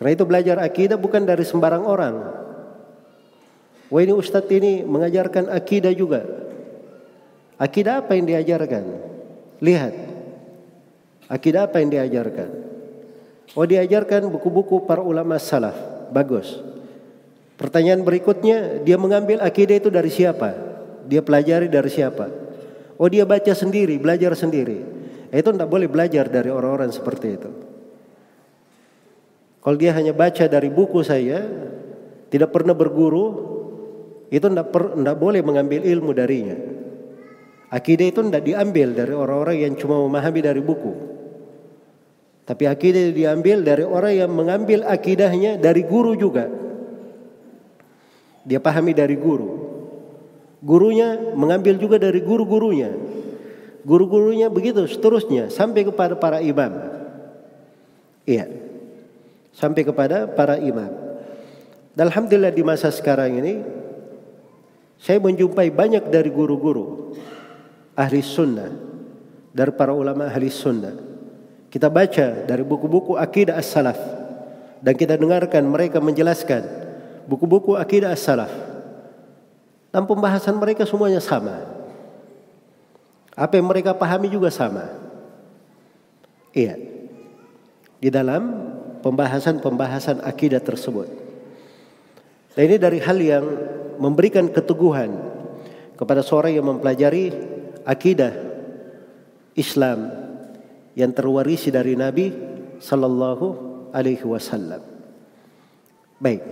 Karena itu belajar akidah bukan dari sembarang orang. Wah ini ustadz ini mengajarkan akidah juga. Akidah apa yang diajarkan? Lihat. Akidah apa yang diajarkan? Oh diajarkan buku-buku para ulama salaf. Bagus. Pertanyaan berikutnya, dia mengambil akidah itu dari siapa? Dia pelajari dari siapa? Oh dia baca sendiri, belajar sendiri. Itu tidak boleh belajar dari orang-orang seperti itu. Kalau dia hanya baca dari buku saya, tidak pernah berguru, itu tidak, per, boleh mengambil ilmu darinya. Akidah itu tidak diambil dari orang-orang yang cuma memahami dari buku. Tapi akidah diambil dari orang yang mengambil akidahnya dari guru juga. Dia pahami dari guru. Gurunya mengambil juga dari guru-gurunya. Guru-gurunya begitu seterusnya sampai kepada para imam. Iya sampai kepada para imam. Dan Alhamdulillah di masa sekarang ini saya menjumpai banyak dari guru-guru ahli sunnah dari para ulama ahli sunnah. Kita baca dari buku-buku akidah as-salaf dan kita dengarkan mereka menjelaskan buku-buku akidah as-salaf. Dan pembahasan mereka semuanya sama. Apa yang mereka pahami juga sama. Iya. Di dalam pembahasan-pembahasan akidah tersebut. Dan ini dari hal yang memberikan keteguhan kepada seorang yang mempelajari akidah Islam yang terwarisi dari Nabi sallallahu alaihi wasallam. Baik.